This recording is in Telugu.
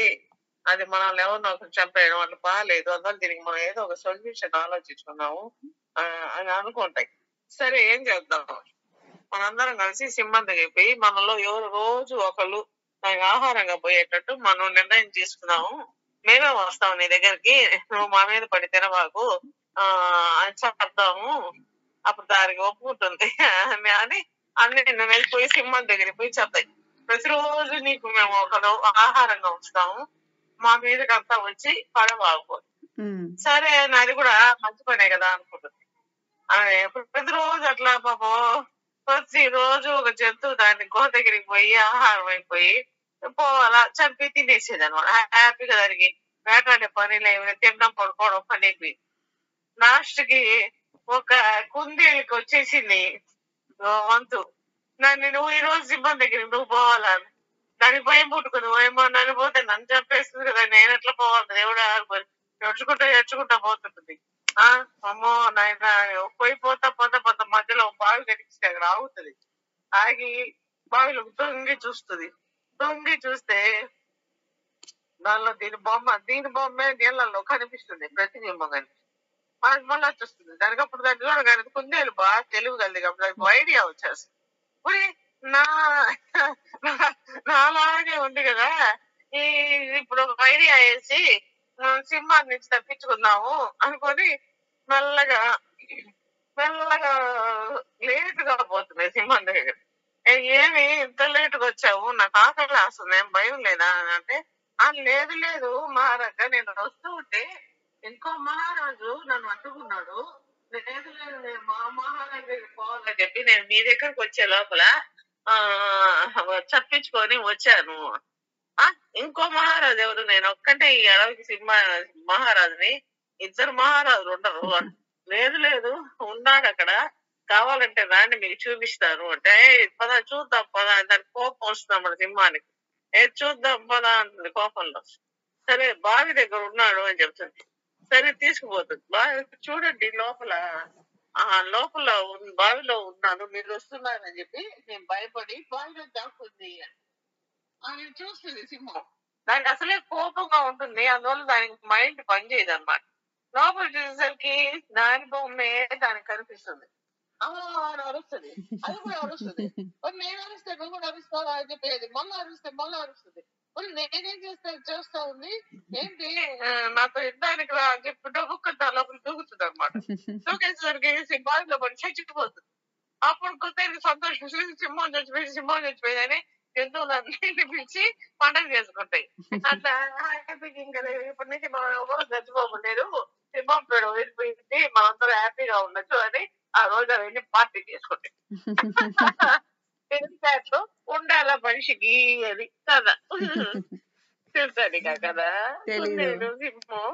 పెట్టి అది మనల్ని ఎవరిని ఒకరు చంపేయడం అట్లా బాగాలేదు అందువల్ల దీనికి మనం ఏదో ఒక సొల్యూషన్ ఆలోచించుకున్నాము ఆ, అని అనుకుంటాయి. సరే ఏం చేద్దాం? మనందరం కలిసి సింహం దగ్గరికి మనలో ఎవరు రోజు ఒకళ్ళు దానికి ఆహారంగా పోయేటట్టు మనం నిర్ణయం తీసుకున్నాము మేమే వస్తాం నీ దగ్గరికి. నువ్వు మా మీద పడి తినబాకు. ఆ అని చెప్తాము అప్పుడు దానికి ఒప్పుకుంటుంది. అని అని అన్ని నేను వెళ్ళిపోయి సింహం దగ్గరికి పోయి చెప్తాయి. ప్రతిరోజు నీకు మేము ఒకరు ఆహారంగా ఉంచుతాము. మా మీదకి అంతా వచ్చి పడబాకు ఉమ్, సరే అని అది కూడా మంచి పనే కదా అనుకుంటుంది. ప్రతిరోజు అట్లా పాపం ప్రతి రోజు ఒక జంతువు దాని గుహ దగ్గరికి పోయి ఆహారం అయిపోయి పోవాలా? చంపి తినేసేది అనమాట హ్యాపీగా దానికి వేటాడే పని లేవు తినడం పడుకోవడం పని అయిపోయి లాస్ట్కి ఒక కుందేలుకి వచ్చేసింది వంతు. నన్ను నువ్వు ఈ రోజు సింహం దగ్గర నువ్వు పోవాలని? దాని భయం పుట్టుకుంది. ఏమో నన్ను పోతే నన్ను చంపేస్తుంది కదా నేను ఎట్లా పోవాలి? దేవుడు ఆగిపోయి ఎడ్చుకుంటా ఎడ్చుకుంటా పోతుంటుంది. ఆ? అమ్మో నాయన పోయి పోతా పోతా పోతా మధ్యలో బావి కనిపిస్తే అక్కడ ఆగుతుంది. ఆగి బావిలో దొంగి చూస్తుంది. దొంగి చూస్తే దానిలో దీని బొమ్మ దీని బొమ్మే నీళ్ళల్లో కనిపిస్తుంది. ప్రతిబింబం కనిపిస్తుంది. అది మళ్ళా చూస్తుంది. దానికప్పుడు దాన్ని చూడగానే కుందేలు బాగా తెలియగలదు కాబట్టి ఐడియా వచ్చేస్తుంది. మరి నా నాలాగే ఉంది కదా. ఈ ఇప్పుడు ఐడియా వేసి మనం సింహాన్ని నుంచి తప్పించుకుందాము అనుకొని మెల్లగా మెల్లగా లేటుగా పోతుంది సింహం దగ్గర. ఏమి ఇంత లేటుగా వచ్చావు? నాకు ఆకలి వస్తుంది ఏం భయం లేదా అని అంటే ఆ లేదు లేదు మహారాజా నేను వస్తూ ఉంటే ఇంకో మహారాజు నన్ను అడ్డుకున్నాడు. నేను మా మహారాజు దగ్గరికి పోవాలని చెప్పి నేను మీ దగ్గరకు వచ్చే లోపల ఆ చప్పించుకొని వచ్చాను. ఆ ఇంకో మహారాజు ఎవరు? నేను ఒక్కటే ఈ అడవికి సింహ మహారాజుని. ఇద్దరు మహారాజులు ఉండరు. లేదు లేదు ఉన్నాడు అక్కడ. కావాలంటే రాండి మీకు చూపిస్తాను. అంటే పదా పద చూద్దాం పద దాని కోపం వస్తుంది మన సింహానికి. ఏ చూద్దాం పద అంటుంది కోపంలో. సరే బావి దగ్గర ఉన్నాడు అని చెప్తుంది. సరే తీసుకుపోతుంది. బావి చూడండి లోపల. ఆ లోపల ఉన్న- బావిలో ఉన్నాను మీరు వస్తున్నారని చెప్పి నేను భయపడి బావిలో దాక్కుంది అని చూస్తుంది సింహం. దానికి అసలే కోపంగా ఉంటుంది అందువల్ల దానికి మైండ్ పనిచేయదు అనమాట లోపల చూసేసరికి దాని బొమ్మే దానికి కనిపిస్తుంది. అమ్మో అని అరుస్తుంది. అది కూడా అరుస్తుంది. మరి నేను అరిస్తే నువ్వు కూడా అరుస్తావా అని చెప్పేది. మళ్ళీ అరిస్తే మళ్ళీ అరుస్తుంది. నేనేం చేస్తా? చేస్తా ఉంది ఏంటి నాతో యుద్ధానికి రా అని చెప్పి డబ్బుకుంటా లోపల దూకుతుంది అనమాట దూకేసరికి బావిలో పడి చచ్చిపోతుంది. అప్పుడు కొత్తకి సంతోషం సింహం చచ్చిపోయింది సింహం చచ్చిపోయిందని జంతువులన్నింటినీ పిలిచి పండగ చేసుకుంటాయి. అట్లా హ్యాపీగా ఇంకా. ఇప్పటి నుంచి మనం ఎవరు చచ్చిపోలేదు సింహం పేరు వెళ్ళిపోయింది. మనందరూ హ్యాపీగా ఉండొచ్చు అని ఆ రోజు అవన్నీ పార్టీ చేసుకుంటాయి. తెలిసినట్లు ఉండాల మనిషికి అది కదా. తెలుసా నీకు ఆ కదా తెలీదు. నేను సింహం.